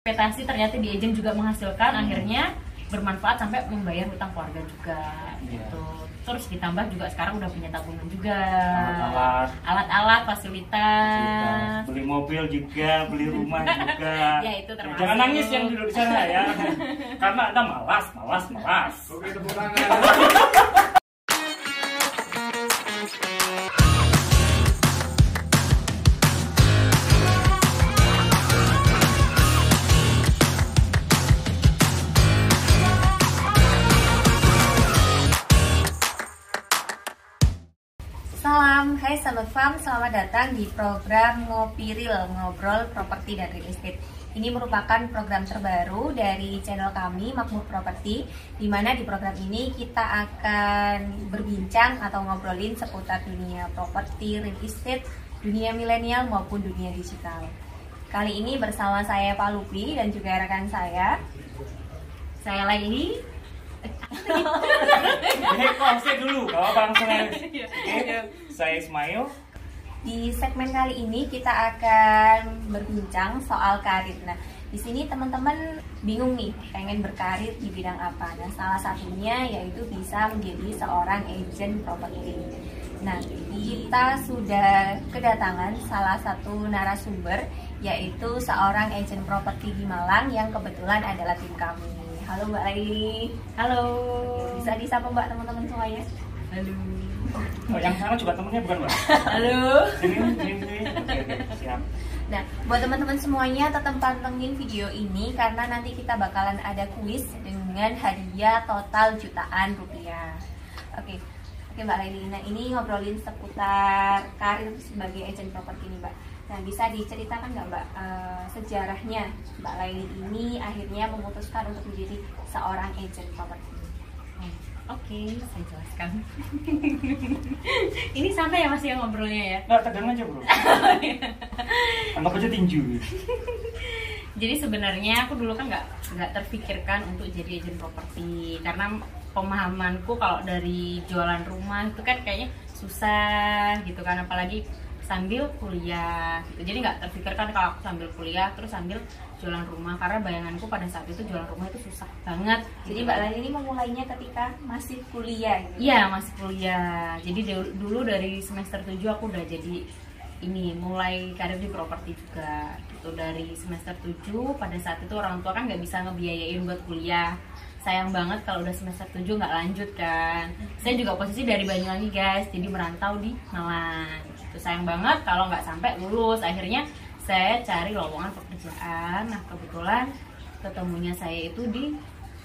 ekspektasi ternyata di agent juga menghasilkan akhirnya bermanfaat sampai membayar hutang keluarga juga Iya. gitu terus ditambah juga sekarang udah punya tabungan juga Alat-alat. alat-alat fasilitas beli mobil juga, beli rumah juga. Ya, itu termasuk. Jangan nangis yang duduk di sana ya. Karena Anda malas, malas, malas. Oke, tepuk tangan. Farm, selamat datang di program Ngopi Real, Ngobrol Properti dan Real Estate. Ini merupakan program terbaru dari channel kami, Makmur Properti, di mana di program ini kita akan berbincang atau ngobrolin seputar dunia properti, real estate, dunia milenial maupun dunia digital. Kali ini bersama saya Pak Lupi dan juga rekan saya. saya lagi Eh, kok saya dulu, apa langsung. Oke, saya Ismail. Di segmen kali ini kita akan berbincang soal karir. Nah, di sini teman-teman bingung nih, pengen berkarir di bidang apa. Nah, salah satunya yaitu bisa menjadi seorang agent properti. Nah, kita sudah kedatangan salah satu narasumber yaitu seorang agent properti di Malang yang kebetulan adalah tim kami. Halo Mbak Laili. halo Bisa disapa Mbak teman-teman semuanya? halo Oh, yang sana juga temennya bukan, Mbak? halo sini, sini. Oke, oke, siap. Nah, buat teman-teman semuanya tetap pantengin video ini karena nanti kita bakalan ada kuis dengan hadiah total jutaan rupiah. Oke, oke Mbak Laili. Nah, ini ngobrolin seputar karir sebagai agent properti ini, Mbak. Nah, bisa diceritakan nggak Mbak eh, sejarahnya Mbak Laili ini akhirnya memutuskan untuk menjadi seorang agent properti? Oke, saya jelaskan. Ini santai ya Mas ya ngobrolnya ya. Nggak, tegang aja, bro. Anggap aja tinju. Jadi sebenarnya aku dulu kan nggak nggak terfikirkan untuk jadi agent properti karena pemahamanku kalau dari jualan rumah itu kan kayaknya susah gitu kan apalagi sambil kuliah gitu. Jadi nggak terfikirkan kalau aku sambil kuliah terus sambil jualan rumah karena bayanganku pada saat itu jualan rumah itu susah banget. Jadi gitu Mbak. Laili ini memulainya ketika masih kuliah gitu. Iya masih kuliah. Jadi dulu dari semester 7 aku udah jadi ini mulai karir di properti juga gitu dari semester 7 pada saat itu orang tua kan nggak bisa ngebiayain buat kuliah sayang banget kalau udah semester 7 nggak lanjut kan saya juga posisi dari Banyuwangi guys jadi merantau di Malang gitu. Sayang banget kalau nggak sampai lulus. Akhirnya saya cari lowongan pekerjaan. Nah kebetulan ketemunya saya itu di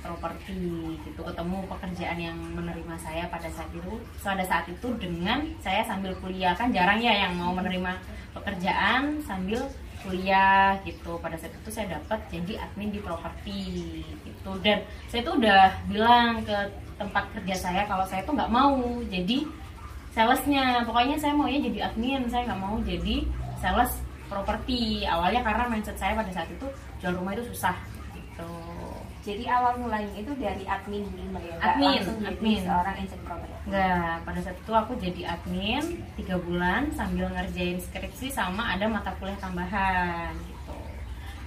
properti gitu. Ketemu pekerjaan yang menerima saya pada saat itu. Pada saat itu dengan saya sambil kuliah. Kan jarang ya yang mau menerima pekerjaan sambil kuliah gitu. Pada saat itu saya dapat jadi admin di properti gitu. Dan saya tuh udah bilang ke tempat kerja saya kalau saya tuh nggak mau. Jadi salesnya pokoknya saya maunya jadi admin saya nggak mau jadi sales properti awalnya karena mindset saya pada saat itu jual rumah itu susah gitu Jadi awal mulanya itu dari admin dulu Mbak ya, nggak Admin, langsung jadi admin. seorang agent properti. Enggak, pada saat itu aku jadi admin tiga bulan sambil ngerjain skripsi sama ada mata kuliah tambahan gitu.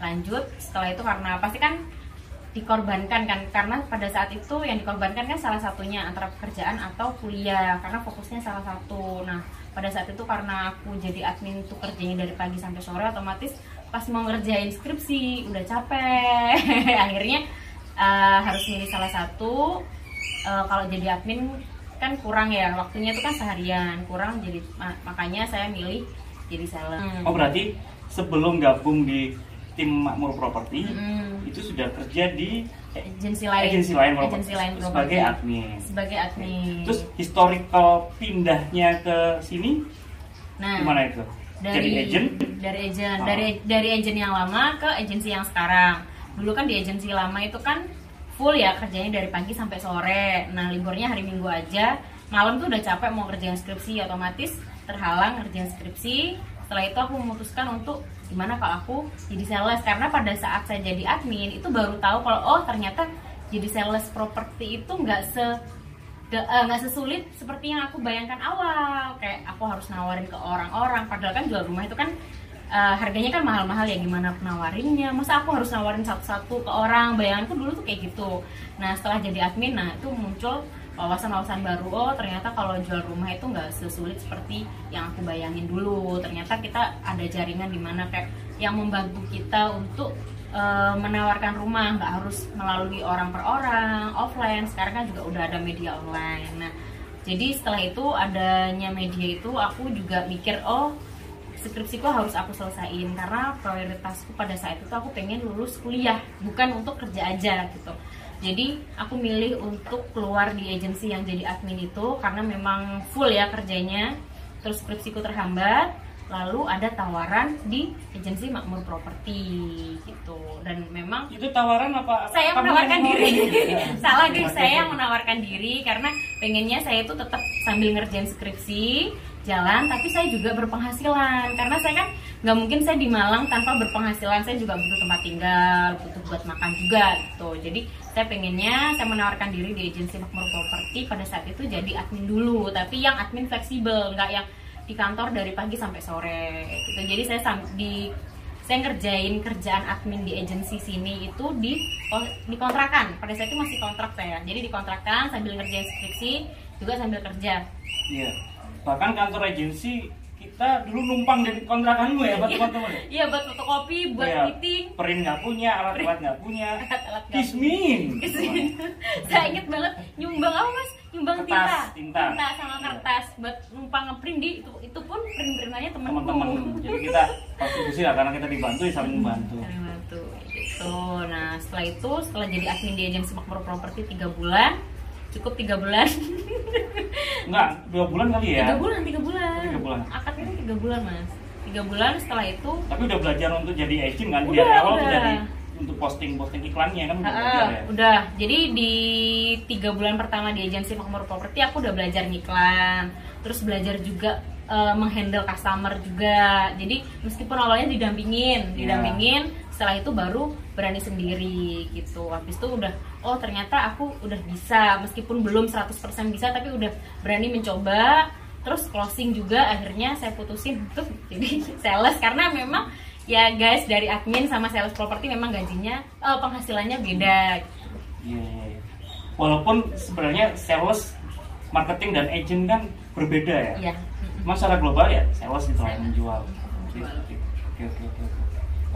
Lanjut setelah itu karena pasti kan dikorbankan kan karena pada saat itu yang dikorbankan kan salah satunya antara pekerjaan atau kuliah karena fokusnya salah satu. Nah pada saat itu karena aku jadi admin tuh kerjanya dari pagi sampai sore otomatis pas mau ngerjain skripsi udah capek. Akhirnya eh, harus milih salah satu. Eh, kalau jadi admin kan kurang ya waktunya itu kan seharian kurang jadi ma- makanya saya milih jadi sales Oh, berarti sebelum gabung di tim Makmur Properti, Mm. itu sudah kerja di agensi lain agensi lain agensi lain sebagai properti. admin. sebagai admin Terus historical pindahnya ke sini nah gimana itu? dari Jadi agent? dari agent Oh. dari dari agent yang lama ke agensi yang sekarang dulu kan di agensi lama itu kan full ya kerjanya dari pagi sampai sore nah liburnya hari minggu aja malam tuh udah capek mau kerjain skripsi otomatis terhalang kerjain skripsi setelah itu aku memutuskan untuk gimana kalau aku jadi sales? Karena pada saat saya jadi admin itu baru tahu kalau oh ternyata jadi sales properti itu nggak se Ga- nggak sesulit seperti yang aku bayangkan awal. Kayak aku harus nawarin ke orang-orang. Padahal kan jual rumah itu kan eh, harganya kan mahal-mahal ya gimana aku nawarinnya? Masa aku harus nawarin satu-satu ke orang? Bayanganku dulu tuh kayak gitu. Nah setelah jadi admin nah itu muncul wawasan-wawasan baru oh ternyata kalau jual rumah itu nggak sesulit seperti yang aku bayangin dulu. Ternyata kita ada jaringan di mana kayak yang membantu kita untuk eh, menawarkan rumah nggak harus melalui orang per orang offline. Sekarang kan juga udah ada media online. Nah jadi setelah itu adanya media itu aku juga mikir oh skripsiku harus aku selesaiin. Karena prioritasku pada saat itu aku pengen lulus kuliah bukan untuk kerja aja gitu jadi aku milih untuk keluar di agensi yang jadi admin itu karena memang full ya kerjanya. Terus skripsiku terhambat lalu ada tawaran di agensi makmur properti gitu. Dan memang Itu tawaran apa? saya menawarkan diri. mau? salah guys. Saya yang menawarkan diri karena pengennya saya itu tetap sambil ngerjain skripsi jalan tapi saya juga berpenghasilan. Karena saya kan nggak mungkin saya di Malang tanpa berpenghasilan. Saya juga butuh tempat tinggal butuh buat makan juga gitu. Jadi saya pengennya saya menawarkan diri di agensi makmur properti pada saat itu jadi admin dulu tapi yang admin fleksibel nggak yang di kantor dari pagi sampai sore gitu. Jadi saya di saya ngerjain kerjaan admin di agensi sini itu di dikontrakan pada saat itu masih kontrak saya. Jadi dikontrakan sambil ngerjain skripsi juga sambil kerja. Iya. Bahkan kantor agensi kita dulu numpang di kontrakanmu ya, buat teman-teman. ya? iya buat fotokopi buat Iya. meeting Print nggak punya, alat-alat nggak punya. nggak Kismin. saya inget banget nyumbang apa mas nyumbang Kertas, tinta tinta. sama kertas buat numpang ngeprint di itu itu pun print printannya temanku Teman-teman. Jadi kita kontribusi lah karena kita dibantu ya saling membantu. Saling bantu gitu nah setelah itu setelah jadi admin di agensi makmur properti tiga bulan cukup tiga bulan Enggak, dua bulan kali ya. tiga bulan tiga bulan Oh, tiga bulan. akadnya tiga bulan mas tiga bulan setelah itu Tapi udah belajar untuk jadi agent kan? Udah, Dari awal udah. udah di untuk posting-posting iklannya kan udah Ah, belajar ya. udah jadi di tiga bulan pertama di agensi makmur properti aku udah belajar ngiklan terus belajar juga eh, menghandle customer juga jadi meskipun awalnya didampingin Iya. didampingin setelah itu baru berani sendiri gitu habis itu udah oh ternyata aku udah bisa meskipun belum 100% bisa tapi udah berani mencoba terus closing juga akhirnya saya putusin untuk jadi sales karena memang ya guys dari admin sama sales properti memang gajinya eh, penghasilannya beda Iya, iya, iya. Walaupun sebenarnya sales, marketing dan agent kan berbeda ya. Cuma secara global ya sales itu yang menjual. Oke, oke, oke.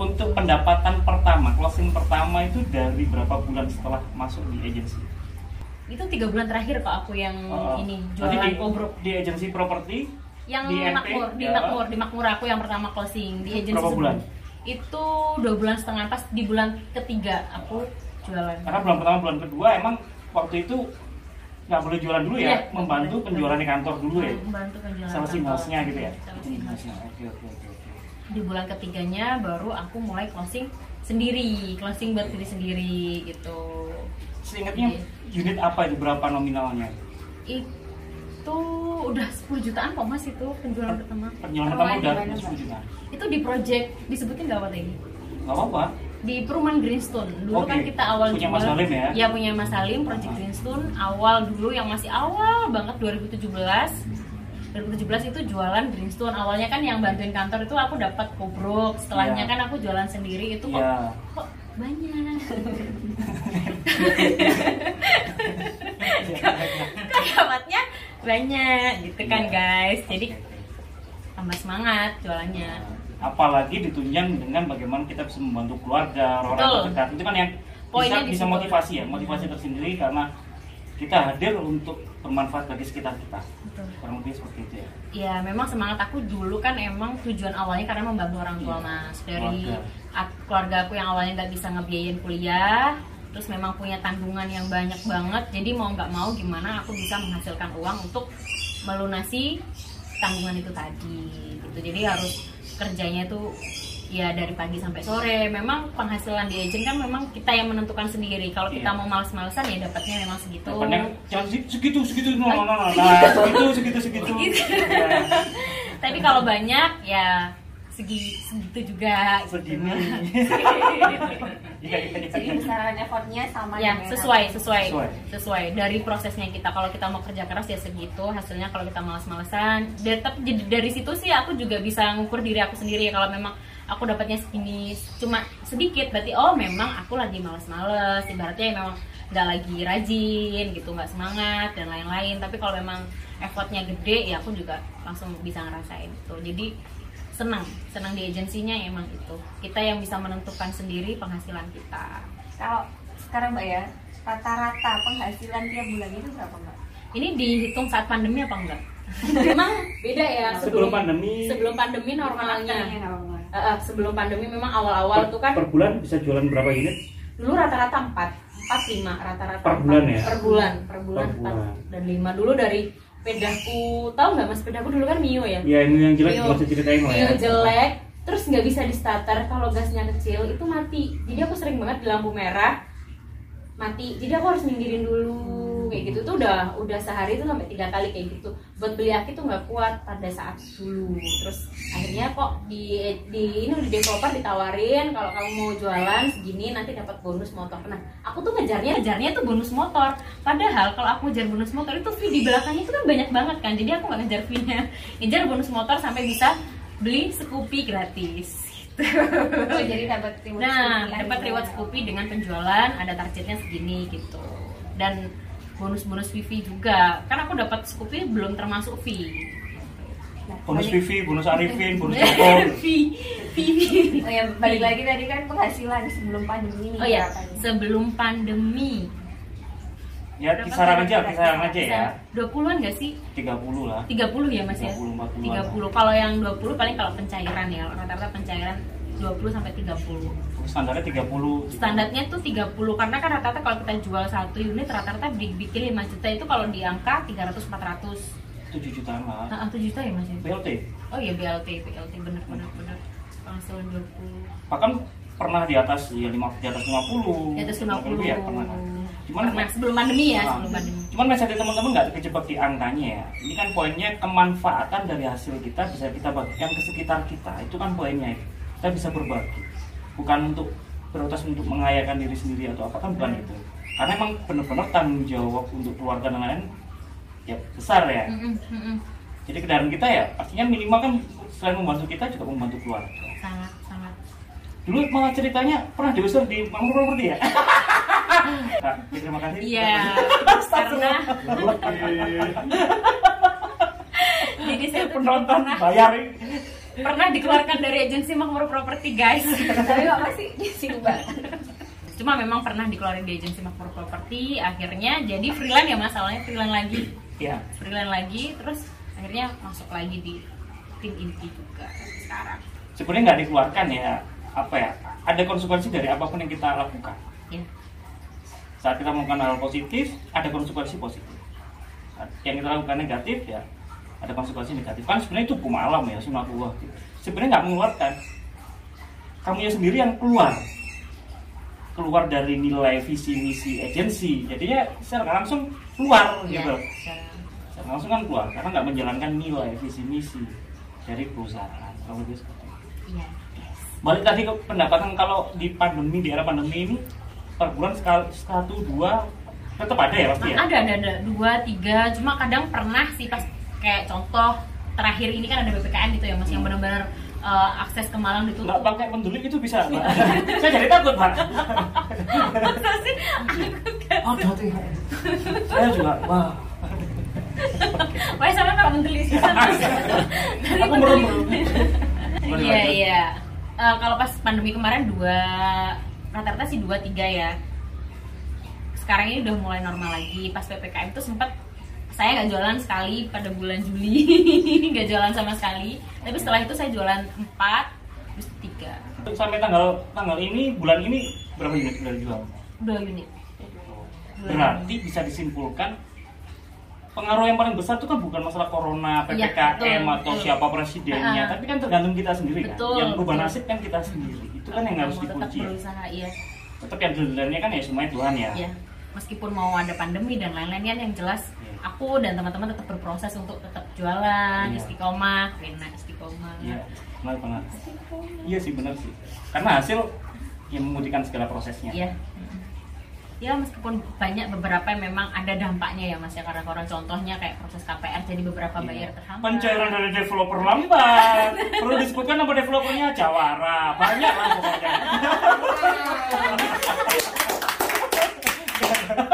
Untuk pendapatan pertama, closing pertama itu dari berapa bulan setelah masuk di agensi? itu tiga bulan terakhir kok aku yang Oh, ini jualan di, kobrok di agensi properti yang di MP, makmur di ya. makmur di makmur aku yang pertama closing di agensi Berapa bulan? itu dua bulan setengah pas di bulan ketiga aku jualan karena bulan pertama bulan kedua emang waktu itu nggak boleh jualan dulu ya, Iya, membantu penjualan di kantor dulu ya. membantu penjualan kantor. in-house-nya gitu ya. In-house-nya. Oke, oke, oke, oke. Di bulan ketiganya baru aku mulai closing sendiri closing buat diri sendiri gitu Seingatnya Iya. unit apa itu berapa nominalnya? itu udah 10 jutaan kok mas itu penjualan pertama Penjualan pertama udah di mana, 10 juta. itu di project disebutin gak apa lagi Gak apa-apa. di perumahan Greenstone dulu Oke. kan kita awal Punya jual- Mas Salim ya? Iya, punya Mas Salim project Greenstone awal dulu yang masih awal banget 2017 2017 itu jualan Greenstone awalnya kan yang bantuin kantor itu aku dapat kobrok setelahnya Iya. kan aku jualan sendiri itu kok Iya. kok banyak Iya. kok dapatnya banyak gitu kan Iya. guys jadi tambah semangat jualannya Apalagi ditunjang dengan bagaimana kita bisa membantu keluarga, orang terdekat. Itu kan yang Poinnya bisa, bisa motivasi ya, motivasi tersendiri karena kita hadir untuk bermanfaat bagi sekitar kita. Betul. Kurang lebih seperti itu ya. Ya memang semangat aku dulu kan emang tujuan awalnya karena membantu orang tua Iya. mas dari Keluarga. at- keluarga aku yang awalnya nggak bisa ngebiayain kuliah terus memang punya tanggungan yang banyak banget jadi mau nggak mau gimana aku bisa menghasilkan uang untuk melunasi tanggungan itu tadi gitu jadi harus kerjanya tuh ya dari pagi sampai sore memang penghasilan di agent kan memang kita yang menentukan sendiri kalau kita Iya. mau males-malesan ya dapatnya memang segitu Dapatnya jangan segitu segitu no no no no nah, segitu segitu segitu. Segitu. Ya. tapi kalau banyak ya segi segitu juga gitu. Segini. Iya, iya, iya. Jadi besaran effortnya sama ya sesuai sesuai Sesuai. sesuai dari prosesnya kita kalau kita mau kerja keras ya segitu hasilnya kalau kita malas-malesan tapi dari situ sih aku juga bisa ngukur diri aku sendiri ya kalau memang aku dapatnya segini cuma sedikit berarti oh memang aku lagi males-males ibaratnya ya memang nggak lagi rajin gitu nggak semangat dan lain-lain tapi kalau memang effortnya gede ya aku juga langsung bisa ngerasain itu jadi senang senang di agensinya ya emang itu kita yang bisa menentukan sendiri penghasilan kita Kalau sekarang Mbak ya, rata-rata penghasilan tiap bulan itu berapa Mbak? Ini dihitung saat pandemi apa enggak? memang beda ya Sebelum pandemi. Sebelum pandemi normalnya. Faktornya eh, sebelum pandemi memang awal-awal tuh kan per bulan bisa jualan berapa unit? dulu rata-rata 4 4 5 rata-rata Per empat. bulan ya? Per bulan, per bulan, Per bulan. 4 dan 5 dulu dari pedaku tahu nggak mas pedaku dulu kan Mio ya Ya ini yang jelek Mio- ceritain lah ya. Mio jelek terus nggak bisa di starter kalau gasnya kecil itu mati jadi aku sering banget di lampu merah mati jadi aku harus minggirin dulu kayak gitu tuh udah udah sehari tuh sampai tiga kali kayak gitu. Buat beli aki tuh nggak kuat pada saat dulu. Terus akhirnya kok di di ini di developer ditawarin kalau kamu mau jualan segini nanti dapat bonus motor. Nah aku tuh ngejarnya ngejarnya tuh bonus motor. Padahal kalau aku ngejar bonus motor itu fee di belakangnya itu kan banyak banget kan jadi aku nggak ngejar fee nya ngejar bonus motor sampai bisa beli Scoopy gratis. Oh, jadi dapat reward Nah, dapat reward Scoopy dengan penjualan, ada targetnya segini gitu. Dan bonus-bonus Vivi juga. Kan aku dapat Scoopy belum termasuk fee. Nah, Bonus balik- Vivi, bonus Arifin, bonus Joko. fee, fee. Oh ya, balik lagi tadi kan penghasilan sebelum pandemi ini Oh ya, sebelum pandemi. Ya kisaran aja, kisaran aja ya. 20-an nggak sih? 30 lah. 30 ya Mas ya? 30, 40-an. 30. Kalau yang 20 paling kalau pencairan ya, rata-rata pencairan 20 sampai 30. Standarnya 30. standarnya tuh 30 karena kan rata-rata kalau kita jual satu unit rata-rata bikin 5 juta itu kalau di angka 300 400 7 jutaan lah. nah, 7 juta ya mas ya BLT. oh iya BLT BLT bener bener bener penghasilan 20 Bahkan pernah di atas ya lima di atas 50. di atas 50 Ya, pernah. Cuman Pernah, sebelum pandemi ya Nah, sebelum pandemi Cuman message teman-teman nggak terjebak di angkanya ya. Ini kan poinnya kemanfaatan dari hasil kita bisa kita bagikan ke sekitar kita. Itu kan poinnya itu. Kita bisa berbagi. Bukan untuk prioritas untuk mengayakan diri sendiri atau apa kan bukan itu. Karena emang benar-benar tanggung jawab untuk keluarga dan lain ya besar ya. Mm-mm, mm-mm. Jadi kendaraan kita ya pastinya minimal kan selain membantu kita juga membantu keluarga. sangat sangat Dulu malah ceritanya pernah diusir di Mampu Property ya. Kak, terima kasih. iya karena jadi saya penonton bayar pernah dikeluarkan dari agensi Makmur Property guys. Tapi masih sini Mbak? cuma memang pernah dikeluarin di agensi Makmur Property akhirnya jadi freelance ya masalahnya freelance lagi. Ya freelance lagi terus akhirnya masuk lagi di tim inti juga sekarang. Sebenarnya nggak dikeluarkan ya apa ya ada konsekuensi dari apa pun yang kita lakukan. Ya saat kita melakukan hal positif ada konsekuensi positif. Saat yang kita lakukan negatif ya ada konsekuensi negatif. Kan sebenarnya itu hukum alam ya sunatullah gitu. sebenarnya nggak mengeluarkan. Kamu sendiri yang keluar. Keluar dari nilai visi misi agensi. Jadinya secara langsung keluar ya gitu. secara- Secara langsung kan keluar karena nggak menjalankan nilai visi misi dari perusahaan. Kalau gitu seperti itu. iya. Balik tadi ke pendapatan kalau di pandemi di era pandemi ini per bulan sekali satu dua tetap ada ya pasti ya? Ada ada ada. Dua tiga cuma kadang pernah sih pas kayak contoh terakhir ini kan ada ppkm gitu ya mas yang benar-benar eh, akses ke Malang nggak ditutup pakai pendulik itu bisa Mbak. saya jadi takut pak Masa sih? oh hati saya juga wah Wah sama kalau mentulis aku merem Iya iya. Eh, kalau pas pandemi kemarin dua rata-rata sih dua tiga ya. Sekarang ini udah mulai normal lagi. Pas ppkm itu sempat saya nggak jualan sekali pada bulan Juli, nggak jualan sama sekali. Tapi setelah itu saya jualan empat, terus tiga, sampai tanggal tanggal ini bulan ini berapa unit sudah dijual dua unit. berarti bisa disimpulkan pengaruh yang paling besar itu kan bukan masalah corona, ppkm betul, atau betul. siapa presidennya, Ah. tapi kan tergantung kita sendiri kan. Betul, yang berubah betul. nasib kan kita sendiri. Itu kan yang harus tetap dikunci. ya. berusaha iya. Tetap yang sebenarnya kan ya semuanya Tuhan ya. Iya. meskipun mau ada pandemi dan lain-lain kan yang jelas Iya. Aku dan teman-teman tetap berproses untuk tetap jualan Iya. istiqomah Rina istiqomah Iya, benar banget. Iya sih benar sih. Karena hasil yang memudahkan segala prosesnya. Iya. Ya meskipun banyak beberapa yang memang ada dampaknya ya mas ya karena orang contohnya kayak proses KPR jadi beberapa Iya. bayar terhambat. Pencairan dari developer lambat. Perlu disebutkan nama developernya Jawara. Banyak lah pokoknya.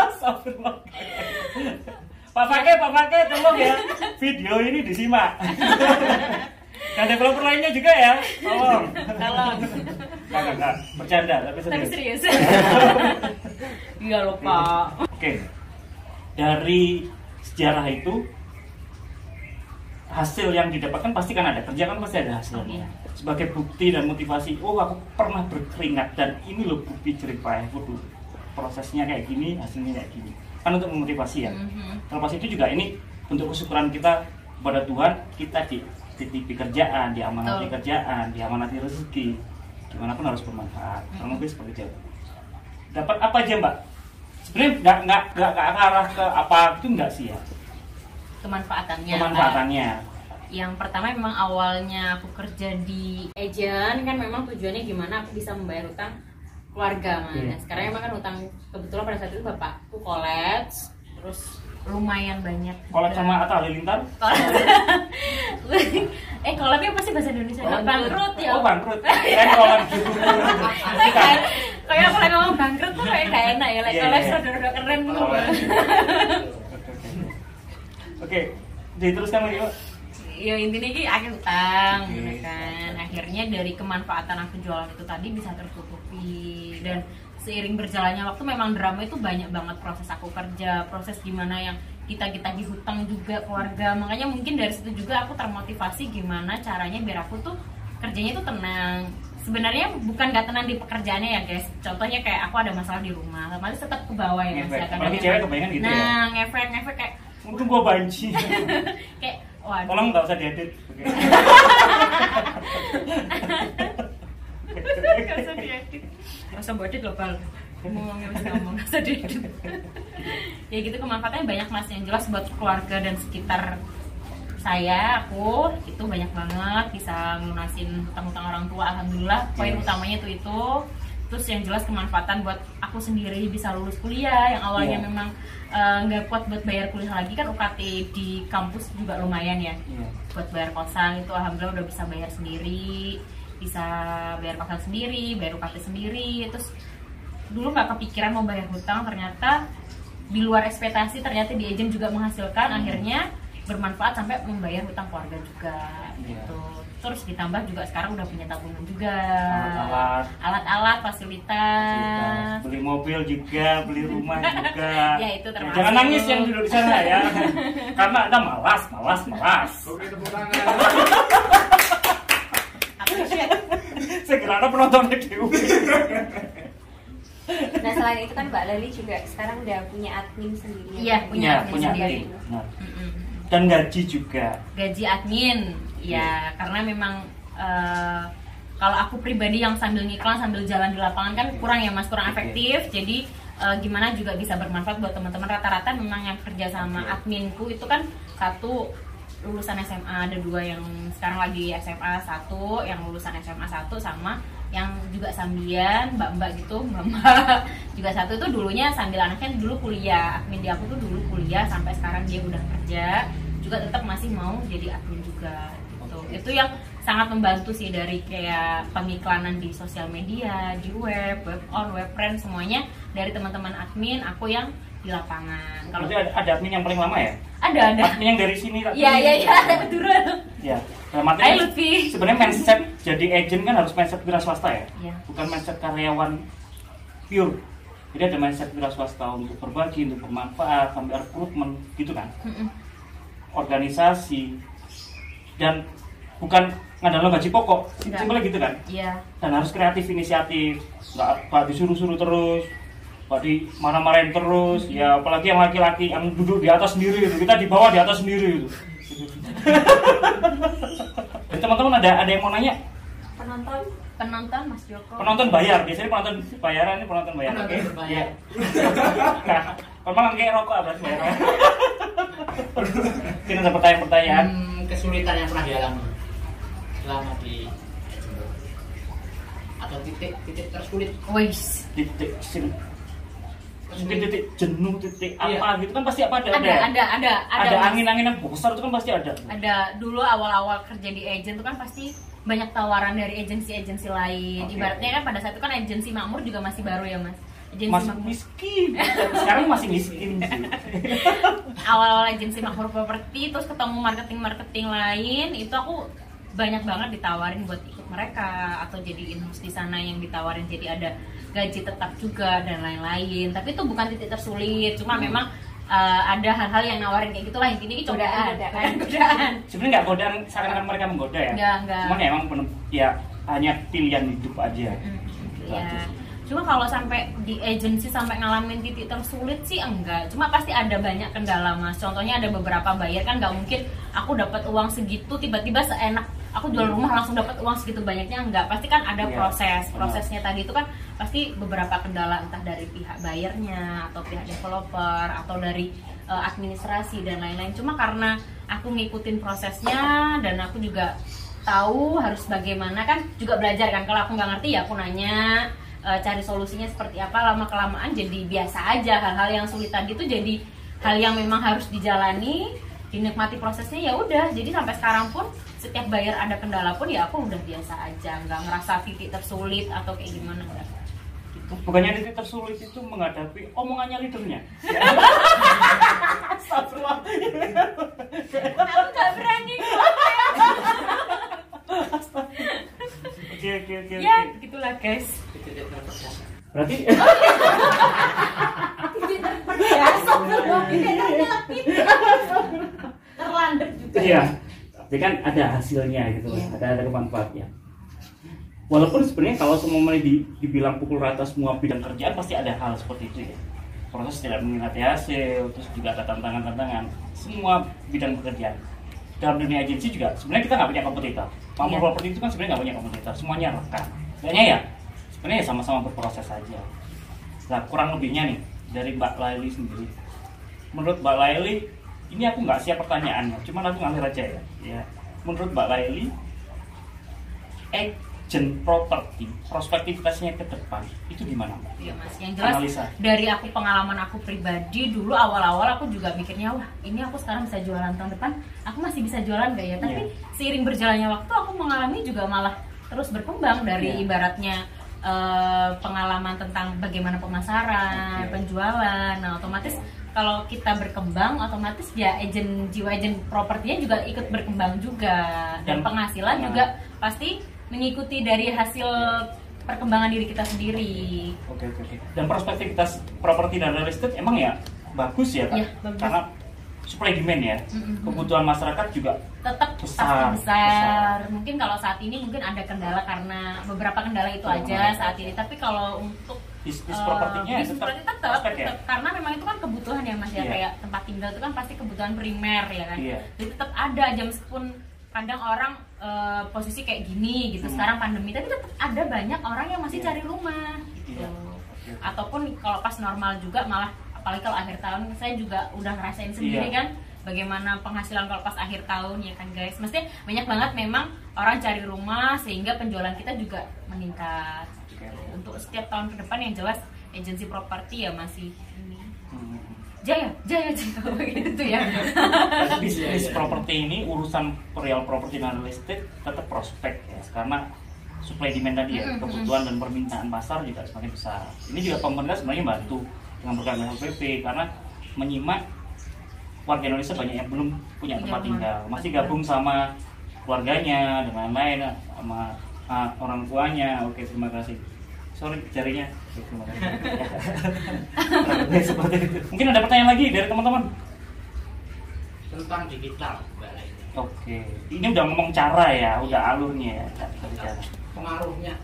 Astagfirullah. Pak Fakih, Pak Fakih, tolong ya video ini disimak. Dan developer lainnya juga ya, tolong. Tolong. Enggak, enggak, bercanda tapi Tapi serius. serius. Iya loh pak. Oke. Dari sejarah itu hasil yang didapatkan pasti kan ada kerja kan pasti ada hasilnya. Oh, iya. Sebagai bukti dan motivasi, oh aku pernah berkeringat dan ini loh bukti jerih payahku dulu. Prosesnya kayak gini, hasilnya kayak gini. Kan untuk memotivasi ya. Mhm. Terlepas itu juga ini bentuk kesyukuran kita kepada Tuhan, kita di titipi kerjaan, diamanati Betul. kerjaan, diamanati rezeki. Gimana pun harus bermanfaat. Kurang lebih seperti itu. Dapat apa aja Mbak? Sebenarnya nggak nggak nggak ke arah ke apa itu nggak sih ya Kemanfaatannya. kemanfaatannya. Yang pertama memang awalnya aku kerja di agent kan memang tujuannya gimana aku bisa membayar utang keluarga mas. Iya. Nah, sekarang memang kan utang kebetulan pada saat itu bapakku college terus lumayan banyak. Juga. sama Atta Halilintar? eh kolabnya pasti bahasa Indonesia nggak bangkrut ya Oh bangkrut. Kan gitu. kayak kayak lagi ngomong bangkrut tuh kayak gak enak ya like Iya, collab iya. rada-rada keren gitu Oke, diteruskan lagi Pak. Ya intinya ini akhir utang Oke. gitu kan akhirnya dari kemanfaatan aku jualan itu tadi bisa tertutupi dan seiring berjalannya waktu memang drama itu banyak banget proses aku kerja proses gimana yang kita kita hutang juga keluarga makanya mungkin dari situ juga aku termotivasi gimana caranya biar aku tuh kerjanya tuh tenang sebenarnya bukan gak tenang di pekerjaannya ya guys contohnya kayak aku ada masalah di rumah otomatis tetap ke bawah ya Ngefek. Mas, ya, Apalagi cewek kebanyakan gitu ya. nah ngefek ngefek kayak Untung gua banci. kayak waduh. Tolong nggak usah diedit. Oke. Gak usah diedit. Gak usah buat edit loh Bal. Ngomongnya masih ngomong Gak usah diedit. Ya gitu kemanfaatannya banyak mas. Yang jelas buat keluarga dan sekitar saya, aku itu banyak banget. Bisa ngelunasin hutang-hutang orang tua. Alhamdulillah poin Yes. utamanya tuh itu terus yang jelas kemanfaatan buat aku sendiri bisa lulus kuliah yang awalnya Iya. memang eh, nggak kuat buat bayar kuliah lagi kan UKT di kampus juga lumayan ya Iya. buat bayar kosan itu alhamdulillah udah bisa bayar sendiri bisa bayar kosan sendiri bayar UKT sendiri terus dulu nggak kepikiran mau bayar hutang ternyata di luar ekspektasi ternyata di agent juga menghasilkan Hmm. akhirnya bermanfaat sampai membayar hutang keluarga juga Iya. gitu terus ditambah juga sekarang udah punya tabungan juga Alat-alat. alat-alat Fasilitas. fasilitas beli mobil juga, beli rumah juga. Ya, itu termasuk. Jangan nangis yang duduk di sana ya. Karena Anda malas, malas, malas. Oke tepuk tangan. appreciate Segera ada penonton video. Nah selain itu kan Mbak Lali juga sekarang udah punya admin sendiri. Iya, punya Punya, admin punya sendiri. Benar. Mm-mm. Dan gaji juga. gaji admin ya karena memang eh, kalau aku pribadi yang sambil ngiklan sambil jalan di lapangan kan kurang ya mas? Kurang efektif. Jadi eh, gimana juga bisa bermanfaat buat teman-teman. Rata-rata memang yang kerja sama Oke. adminku itu kan satu lulusan SMA ada dua yang sekarang lagi SMA satu yang lulusan SMA satu sama yang juga sambian mbak-mbak gitu mbak-mbak juga satu. Itu dulunya sambil anaknya dulu kuliah. Admin di aku tuh dulu kuliah sampai sekarang dia udah kerja. Juga tetap masih mau jadi admin juga itu yang sangat membantu sih dari kayak pengiklanan di sosial media di web web on web brand semuanya dari teman-teman admin aku yang di lapangan kalau ada, ada admin yang paling lama ya? ada ada Admin yang dari sini. Iya iya iya betul. Ya. Dalam arti Hai Lutfi. sebenarnya mindset jadi agent kan harus mindset wira swasta ya. Iya. Bukan mindset karyawan pure. Jadi ada mindset wira swasta untuk berbagi, untuk bermanfaat, sampai rekrutmen gitu kan. Mm-mm. Organisasi dan bukan ngandalin gaji pokok. Simpelnya gitu kan. Iya. Dan harus kreatif inisiatif. Nggak, nggak disuruh-suruh terus. Nggak di marah-marahin terus. Ya apalagi yang laki-laki yang duduk di atas sendiri gitu. Kita di bawah di atas sendiri gitu. Dan teman-teman ada ada yang mau nanya? Penonton penonton Mas Joko penonton bayar biasanya penonton bayaran ini penonton bayar Penonton oke berbayar. nah memang kayak rokok apa sih bayar mungkin ada pertanyaan-pertanyaan Hmm, kesulitan yang pernah dialami selama di atau titik titik tersulit Wis titik sin mungkin titik jenuh titik Iya. apa gitu kan pasti apa ada ada ya? ada ada ada Mas. angin-angin yang besar itu kan pasti ada ada dulu awal-awal kerja di agent itu kan pasti banyak tawaran dari agensi-agensi lain. Oke. Ibaratnya kan pada saat itu kan agensi Makmur juga masih baru ya mas. Agensi masih Makmur. miskin sekarang masih miskin sih Awal-awal agensi Makmur Property terus ketemu marketing-marketing lain itu aku banyak banget ditawarin buat ikut mereka atau jadi in-house di sana yang ditawarin jadi ada gaji tetap juga dan lain-lain. Tapi itu bukan titik tersulit, cuma Hmm. memang uh, ada hal-hal yang nawarin kayak gitulah intinya ini cobaan, Godaan. godaan. sebenarnya nggak godaan seakan-akan mereka menggoda ya Enggak, enggak. cuman ya emang ya hanya pilihan hidup aja Hmm, Gitu aja sih. Cuma kalau sampai di agensi sampai ngalamin titik tersulit sih enggak. Cuma pasti ada banyak kendala mas. Contohnya ada beberapa bayar kan nggak mungkin aku dapat uang segitu tiba-tiba seenak aku jual rumah langsung dapat uang segitu banyaknya enggak. Pasti kan ada Iya, proses. Prosesnya tadi itu kan pasti beberapa kendala entah dari pihak bayarnya atau pihak developer atau dari eh, administrasi dan lain-lain. Cuma karena aku ngikutin prosesnya dan aku juga tahu harus bagaimana kan juga belajar kan kalau aku nggak ngerti ya aku nanya eh, cari solusinya seperti apa lama kelamaan jadi biasa aja hal-hal yang sulit tadi itu jadi hal yang memang harus dijalani dinikmati prosesnya ya udah. Jadi sampai sekarang pun setiap bayar ada kendala pun ya aku udah biasa aja. Nggak ngerasa titik tersulit atau kayak gimana enggak bukannya titik tersulit itu menghadapi omongannya leadernya? Aku nggak berani. Oke oke oke ya oke. begitulah guys. Berarti terlandep juga iya tapi kan ada hasilnya gitu Iya. ada ada manfaatnya. Walaupun sebenarnya kalau semua di, dibilang pukul rata semua bidang kerjaan pasti ada hal seperti itu ya. Proses tidak mengingat hasil terus juga ada tantangan-tantangan. Semua bidang pekerjaan. Dalam dunia agensi juga sebenarnya kita nggak punya kompetitor. Mampu Iya. properti itu kan sebenarnya nggak punya kompetitor. Semuanya rekan. Kayaknya ya sebenarnya ya sama-sama berproses saja. Nah kurang lebihnya nih dari Mbak Laili sendiri. Menurut Mbak Laili ini aku nggak siap pertanyaannya cuman aku ngalir aja ya. Ya menurut Mbak Laili agent properti prospektivitasnya ke depan itu gimana Mbak? Iya mas, yang jelas Analisa. dari aku pengalaman aku pribadi dulu awal-awal aku juga mikirnya wah ini aku sekarang bisa jualan tahun depan, aku masih bisa jualan gak ya? Tapi Iya. seiring berjalannya waktu aku mengalami juga malah terus berkembang dari Iya. ibaratnya eh, pengalaman tentang bagaimana pemasaran, Oke. penjualan. Nah otomatis kalau kita berkembang, otomatis ya agent jiwa agent propertinya juga ikut berkembang juga dan Dan- penghasilan Nah. juga pasti mengikuti dari hasil perkembangan diri kita sendiri. Oke oke oke. Dan prospektivitas properti dan real estate emang ya bagus ya kak? Iya, bagus. Karena supply demand ya, Mm-mm. kebutuhan masyarakat juga tetap Besar, pasti besar. Mungkin kalau saat ini mungkin ada kendala karena beberapa kendala itu Hmm. aja saat ini. Tapi kalau untuk bisnis eh, propertinya ya bisnis tetap, tetap, ya. tetap. karena memang itu kan kebutuhan ya mas ya Iya. kayak tempat tinggal itu kan pasti kebutuhan primer ya kan. Iya. Jadi tetap ada jam meskipun kadang orang eh, posisi kayak gini gitu. Hmm. Sekarang pandemi tapi tetap ada banyak orang yang masih Iya. cari rumah gitu. Iya. Oke. Ataupun kalau pas normal juga malah apalagi kalau akhir tahun saya juga udah ngerasain sendiri Iya. kan bagaimana penghasilan kalau pas akhir tahun ya kan guys mesti banyak banget memang orang cari rumah sehingga penjualan kita juga meningkat Oke. untuk setiap tahun ke depan yang jelas agensi properti ya masih ini. Hmm. jaya jaya jaya gitu ya. Bisnis properti ini urusan real property dan real estate tetap prospek ya karena supply demand tadi ya kebutuhan dan permintaan pasar juga semakin besar. Ini juga pemerintah sebenarnya bantu dengan program LPP karena menyimak warga Indonesia banyak yang belum punya Punya tempat tinggal. Masih gabung sama keluarganya dan lain-lain sama orang tuanya. Oke terima kasih sorry jarinya Oke, terima kasih Ya, seperti itu. Mungkin ada pertanyaan lagi dari teman-teman? Tentang digital. Oke, ini udah ngomong cara ya, udah alurnya ya. Cara. pengaruhnya.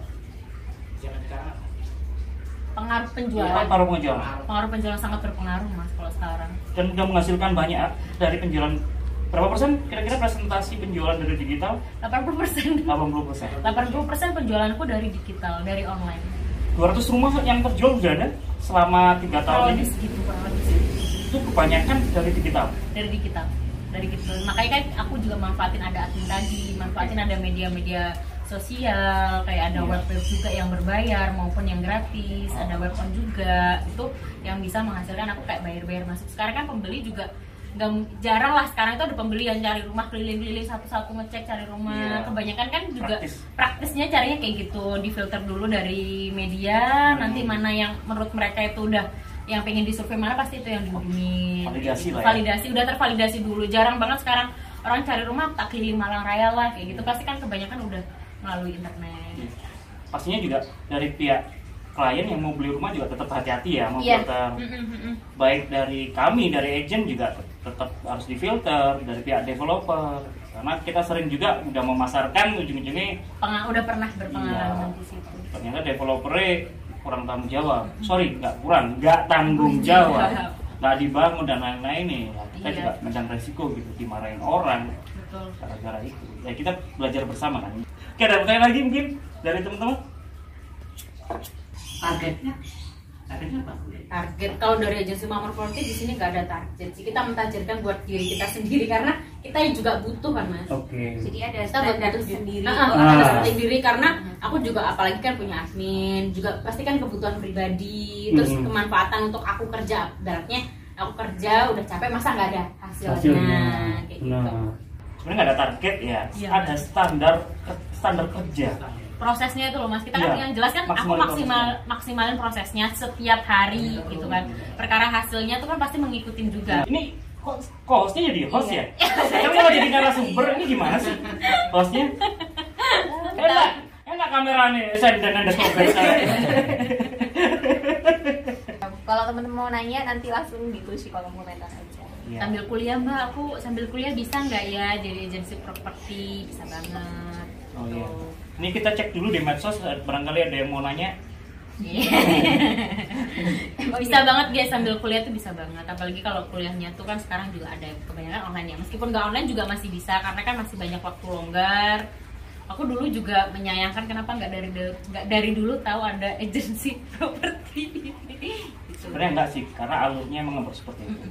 Zaman sekarang. Pengaruh penjualan. Penjualan? pengaruh. Pengaruh penjualan sangat berpengaruh mas kalau sekarang. Dan udah menghasilkan banyak dari penjualan. Berapa persen? Kira-kira presentasi penjualan dari digital? 80 persen. 80 persen. 80 persen penjualanku dari digital dari online 200 rumah yang terjual sudah ada selama tiga tahun ini? segitu kurang lebih segitu itu kebanyakan dari digital dari digital dari digital makanya kan aku juga manfaatin ada admin tadi manfaatin ada media-media sosial kayak ada Iya. web web juga yang berbayar maupun yang gratis ada web on juga. Itu yang bisa menghasilkan aku kayak bayar-bayar masuk. Sekarang kan pembeli juga nggak jarang lah sekarang itu ada pembeli yang cari rumah keliling-keliling satu-satu ngecek cari rumah Iya. kebanyakan kan juga Praktis. praktisnya carinya kayak gitu difilter dulu dari media Hmm. nanti mana yang menurut mereka itu udah yang pengen disurvei mana pasti itu yang dihubungin Validasi lah ya. validasi udah tervalidasi dulu jarang banget sekarang orang cari rumah tak keliling Malang Raya lah kayak gitu pasti kan kebanyakan udah melalui internet Iya. pastinya juga dari pihak klien yang mau beli rumah juga tetap hati-hati ya mau Iya. filter Mm, baik dari kami dari agent juga tetap harus difilter dari pihak developer. Karena kita sering juga udah memasarkan ujung-ujungnya Penga- udah pernah berpengalaman Iya. di situ. Ternyata developernya kurang tanggung jawab. Sorry nggak kurang nggak tanggung jawab. Nggak dibangun dan lain-lain nih. Nah, kita Iya. juga mencang resiko gitu dimarahin orang gara-gara itu. Ya kita belajar bersama kan. Oke ada pertanyaan lagi mungkin dari teman-teman? Targetnya targetnya apa? Target kalau dari agensi Mamor Property di sini nggak ada target sih. Kita mentargetkan buat diri kita sendiri karena kita juga butuh kan mas. Oke. Jadi ada kita buat standar butuh sendiri. Nah, Ah. ada standar diri karena aku juga apalagi kan punya admin juga pasti kan kebutuhan pribadi terus Hmm. kemanfaatan untuk aku kerja. Ibaratnya aku kerja udah capek masa nggak ada hasilnya, hasilnya. Kayak nah gitu sebenarnya nggak ada target ya Iya. ada standar standar kerja prosesnya itu loh mas kita kan Iya. yang jelas kan aku Maksimalin maksimal prosesnya. maksimalin prosesnya setiap hari gitu kan perkara hasilnya tuh kan pasti mengikutin juga ini kok kok hostnya jadi host Iya. ya saya kalau jadi narasumber ini gimana sih hostnya enak enak kameranya saya dan anda Kalau temen-temen mau nanya nanti langsung ditulis di kolom komentar aja. Iya. sambil kuliah mbak aku sambil kuliah bisa nggak ya jadi agensi properti bisa banget Oh iya. Tuh. Ini kita cek dulu di medsos barangkali ada yang mau nanya. bisa banget dia sambil kuliah tuh bisa banget apalagi kalau kuliahnya tuh kan sekarang juga ada kebanyakan online ya meskipun nggak online juga masih bisa karena kan masih banyak waktu longgar aku dulu juga menyayangkan kenapa nggak dari nggak dari dulu tahu ada agensi properti gitu. Sebenarnya enggak sih, karena alurnya emang seperti itu.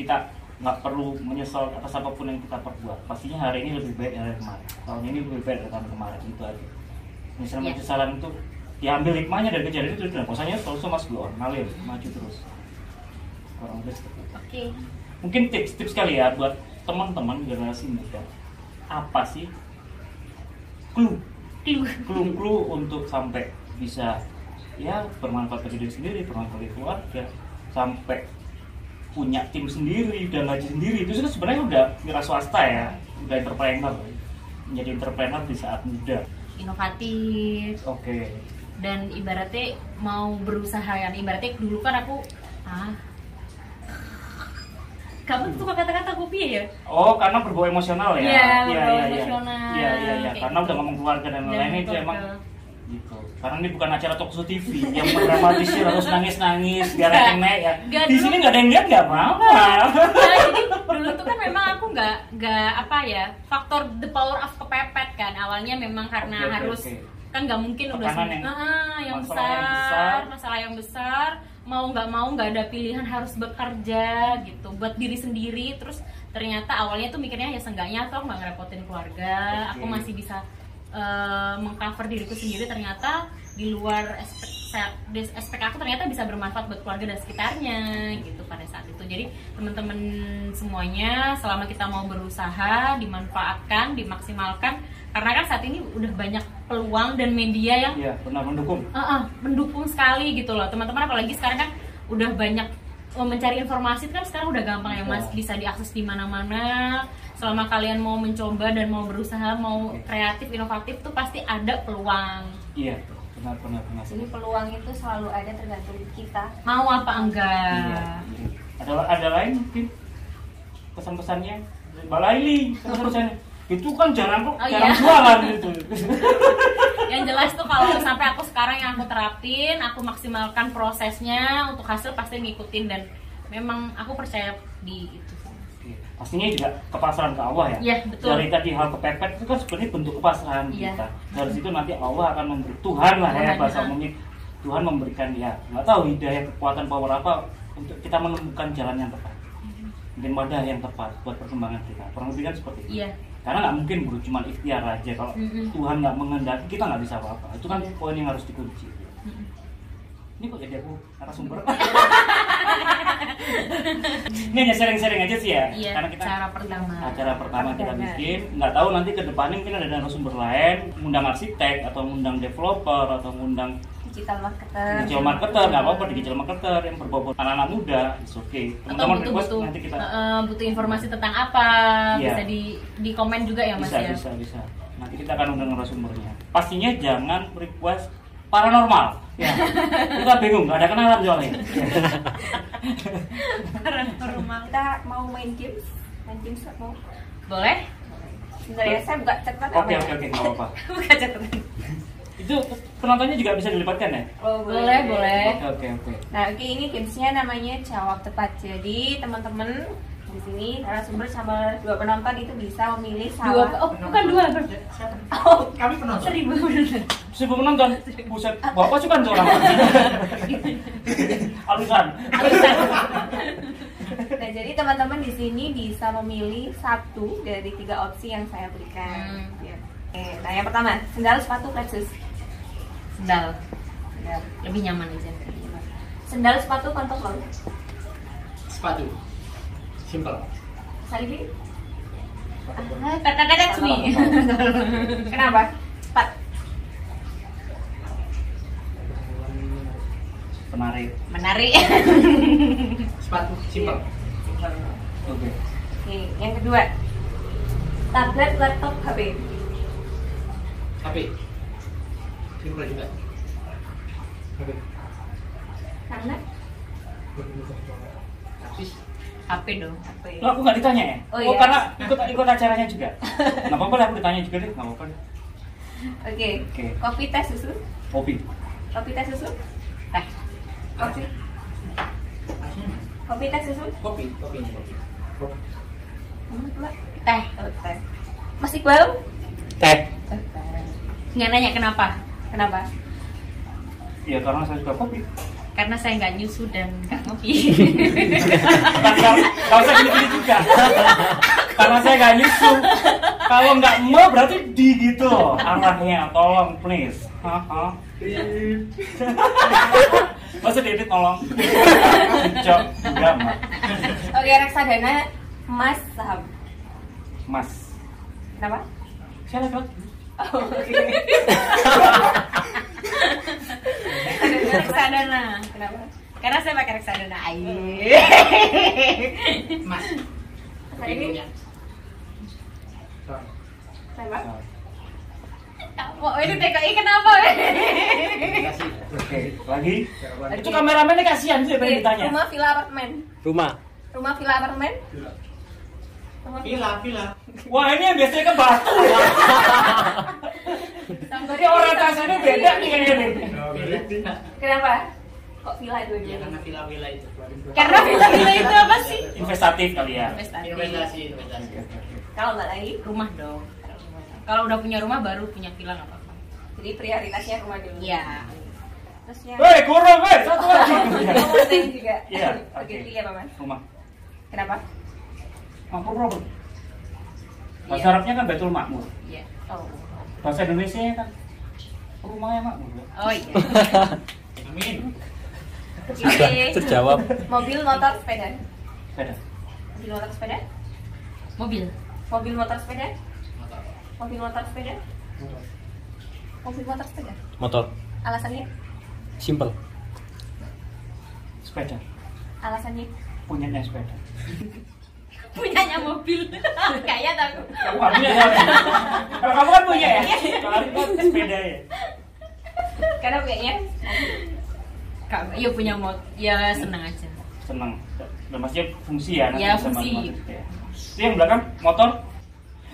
Kita nggak perlu menyesal atas apa pun yang kita perbuat. Pastinya hari ini lebih baik dari kemarin. Tahun ini lebih baik dari tahun kemarin itu aja. Misalnya Iya. penyesalan itu diambil hikmahnya dari kejadian itu dan posanya selalu mas on, ngalir, maju terus. Kurang lebih seperti itu. oke Mungkin tips-tips kali ya buat teman-teman generasi muda. Apa sih clue Clue. clue-clue untuk sampai bisa ya bermanfaat bagi diri sendiri, bermanfaat bagi keluarga, sampai punya tim sendiri dan gaji sendiri. Itu kan sebenarnya udah wira swasta ya, udah entrepreneur, menjadi entrepreneur di saat muda. inovatif. Oke, dan ibaratnya mau berusaha yang ibaratnya dulu kan aku ah. Kamu tuh suka kata-kata kopi ya? Oh karena berbau emosional ya? Iya, berbau iya, emosional, Iya iya iya, kayak karena gitu. udah ngomong keluarga dan lain-lain itu emang gitu. Karena ini bukan acara talk show TV yang mendramatisir harus nangis-nangis biar Nggak. kena ya. Nggak, Di sini nggak ada yang lihat nggak apa-apa. Nah, jadi dulu tuh kan memang aku nggak nggak apa ya faktor the power of kepepet kan awalnya memang karena oke, harus oke. kan nggak mungkin udah Tekanan sem- yang- Ah, yang masalah besar, yang besar. masalah yang besar mau nggak mau nggak ada pilihan harus bekerja gitu buat diri sendiri terus ternyata awalnya tuh mikirnya ya seenggaknya aku nggak ngerepotin keluarga Oke. aku masih bisa eh, mengcover diriku sendiri ternyata di luar aspek aku ternyata bisa bermanfaat buat keluarga dan sekitarnya gitu pada saat itu. Jadi teman-teman semuanya selama kita mau berusaha dimanfaatkan dimaksimalkan karena kan saat ini udah banyak peluang dan media yang Iya, benar mendukung. uh, uh, mendukung sekali gitu loh. Teman-teman apalagi sekarang kan udah banyak uh, mencari informasi itu kan sekarang udah gampang ya mas. Bisa diakses di mana-mana selama kalian mau mencoba dan mau berusaha mau kreatif inovatif tuh pasti ada peluang Iya, benar benar benar. Jadi peluang itu selalu ada tergantung kita. mau apa enggak Iya. iya. Ada ada lain mungkin pesan-pesannya Mbak Laili pesan-pesannya itu kan jarang kok Oh, jarang iya. jualan itu. yang jelas tuh kalau sampai aku sekarang yang aku terapin aku maksimalkan prosesnya untuk hasil pasti ngikutin dan memang aku percaya di itu. Pastinya juga kepasrahan ke Allah ya. Iya, betul. Dari tadi hal kepepet itu kan sebenarnya bentuk kepasrahan Iya. kita. Dari situ nanti Allah akan memberi Tuhan lah ya bahasa ya. umumnya. Tuhan memberikan ya nggak tahu hidayah kekuatan power apa untuk kita menemukan jalan yang tepat. Mungkin wadah yang tepat buat perkembangan kita. Kurang lebih kan seperti itu. Iya. Karena nggak mungkin bro, cuma ikhtiar aja. Kalau Mm-mm. Tuhan nggak menghendaki kita nggak bisa apa-apa. Itu kan Iya. poin yang harus dikunci. Mm-mm. Ini kok jadi aku narasumber? Ini hanya sharing-sharing aja sih ya. Iya, Karena kita cara pertama. acara pertama kita bikin, nggak tahu nanti ke depannya mungkin ada narasumber lain, ngundang arsitek atau ngundang developer atau ngundang digital marketer digital marketer, nggak apa-apa digital marketer yang berbobot anak-anak muda, it's okay. Teman-teman butuh request butuh nanti kita eh, butuh informasi tentang apa Iya. bisa di di komen juga ya mas bisa ya. bisa bisa. Nanti kita akan undang narasumbernya. Pastinya jangan request paranormal. Ya. kita bingung, nggak ada kenalan soalnya. Paranormal. kita mau main games main games mau Boleh? Bentar ya saya buka catatan Oke oke oke nggak apa-apa. Buka catatan. Itu penontonnya juga bisa dilibatkan ya? Oh, Boleh, boleh. Oke oke oke. Nah, oke ini gamesnya namanya jawab tepat. Jadi teman-teman di sini narasumber sama dua penonton itu bisa memilih Dua, salah. oh bukan dua. Oh, Kami penonton. Seribu bener. Seribu penonton, buset, bapak suka kan orang Alusan. Nah, jadi teman-teman di sini bisa memilih satu dari tiga opsi yang saya berikan. Hmm. Ya. Oke, nah yang pertama, sendal, sepatu, shoes. Sendal. Sendal, Lebih nyaman aja. sendal sepatu, pantofel. Sepatu. Simple. Salibi, Kata-kata me. kenapa? Cepat. Menarik. Menarik. Sepatu. Simple. Oke. Oke, yang kedua, tablet, laptop, HP. HP. Simple juga. HP. Karena Habis. HP dong. HP. Loh, aku nggak ditanya ya? Oh, Oh, iya. karena ikut ikut acaranya juga. Nggak apa-apa lah, aku ditanya juga deh, nggak apa-apa. deh. Oke, Oke. kopi, teh, susu. Kopi. Kopi, teh, susu. Teh. Kopi, kopi, teh, susu. Kopi. Kopi. Kopi. Dua. Teh. Oh, teh. Mas Iqbal? Teh. Oh, teh. Nggak nanya kenapa? Kenapa? Ya karena saya suka kopi. Karena saya nggak nyusu dan nggak ngopi. Kalau saya gini-gini juga. karena saya nggak nyusu. Kalau nggak mau berarti di gitu arahnya. Tolong please. Masa diedit tolong. Cok, enggak. Oke, reksadana emas saham. Mas. Kenapa? Saya laki-laki. Oh, oke. reksadana. Kenapa? Karena saya pakai reksadana. Ayo. Mas. Hari ini kenapa? Mau ini TKI kenapa? Kasih. Oke, lagi. Itu kameramennya kasihan sih pengen ditanya. Rumah villa apartemen. Rumah. Rumah villa apartemen. Rumah Pila, pila. Wah ini yang biasanya ke batu ya. Jadi orientasinya beda nih kayaknya nih. Kenapa? Kok villa itu Ya dia? karena villa-villa itu. Karena villa itu apa sih? Investatif kali ya. Investasi. Investasi, investasi. Kalau nggak lagi, Rumah dong. Kalau udah punya rumah baru punya villa nggak apa-apa. jadi prioritasnya rumah dulu. Iya. Terus yang Hei kurang hei satu lagi. juga. Iya, Oke, oke. pilih apa mas? Rumah. Kenapa? Makmur Robert. Bahasa Iya. Arabnya kan Betul Makmur. Iya. Oh. Bahasa Indonesia kan rumahnya makmur. ya. Oh iya. Amin. Pilih Terjawab. mobil, motor, sepeda. Beda. Mobil, motor, sepeda. Mobil. Mobil, motor, sepeda. Motor. Mobil, motor, sepeda. Mobil, motor, sepeda. Motor. Alasannya? Simple. Sepeda. Alasannya? Punyanya sepeda. Punyanya mobil. Kayak aku. Kamu punya soalnya. Kalau kamu kan punya ya. Kalau aku kan sepeda ya. Karena kayaknya Kak, iya punya mod. Ya senang aja. Seneng. Dan maksudnya fungsi ya. nanti Ya, fungsi. bantu-bantu ya. Itu yang belakang motor.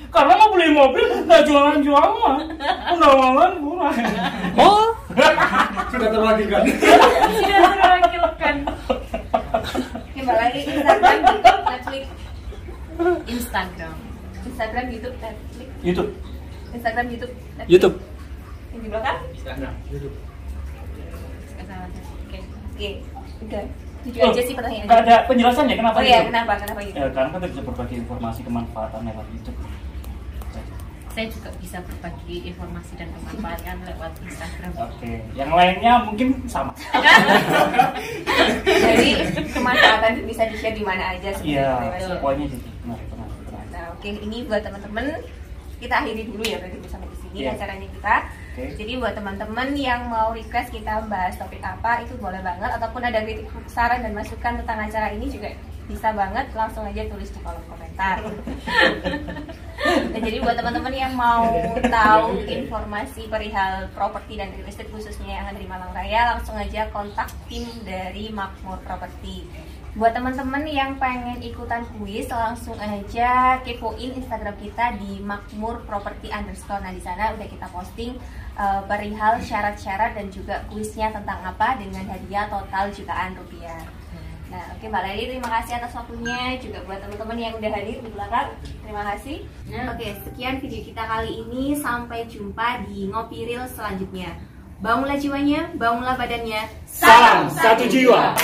Karena mau beli mobil nggak jualan-jualan, undangan murah. Oh. Sudah terwakilan. Sudah terwakilkan. Oke, mbak lagi Instagram, Netflix. Instagram. Instagram, YouTube, Netflix. YouTube. Instagram, YouTube, Netflix. YouTube. Yang di belakang? Instagram. Oke. Oke, udah. Itu Oh, aja sih pertanyaannya. Nggak ada penjelasannya kenapa Oh iya, gitu? kenapa? Kenapa gitu? Ya, karena kita bisa berbagi informasi kemanfaatan lewat YouTube. Saya juga bisa berbagi informasi dan kemanfaatan lewat Instagram. Oke, yang lainnya mungkin sama. Jadi kemanfaatan bisa di-share di mana aja Iya, sebenarnya. Benar, benar, benar. Nah, oke ini buat teman-teman kita akhiri dulu ya berarti sampai di sini Iya. acaranya kita. Oke. Jadi buat teman-teman yang mau request kita bahas topik apa itu boleh banget ataupun ada kritik saran dan masukan tentang acara ini juga bisa banget langsung aja tulis di kolom komentar. Dan jadi buat teman-teman yang mau tahu informasi perihal properti dan real estate khususnya yang ada di Malang Raya langsung aja kontak tim dari Makmur Property. Buat teman-teman yang pengen ikutan kuis langsung aja kepoin Instagram kita di Makmur Property underscore. Nah di sana udah kita posting uh, perihal syarat-syarat dan juga kuisnya tentang apa dengan hadiah total jutaan rupiah. Nah, oke Mbak Leli, terima kasih atas waktunya juga buat teman-teman yang udah hadir di belakang. Terima kasih. Oke, sekian video kita kali ini. Sampai jumpa di Ngopi Reel selanjutnya. Bangunlah jiwanya, bangunlah badannya. Salam satu jiwa.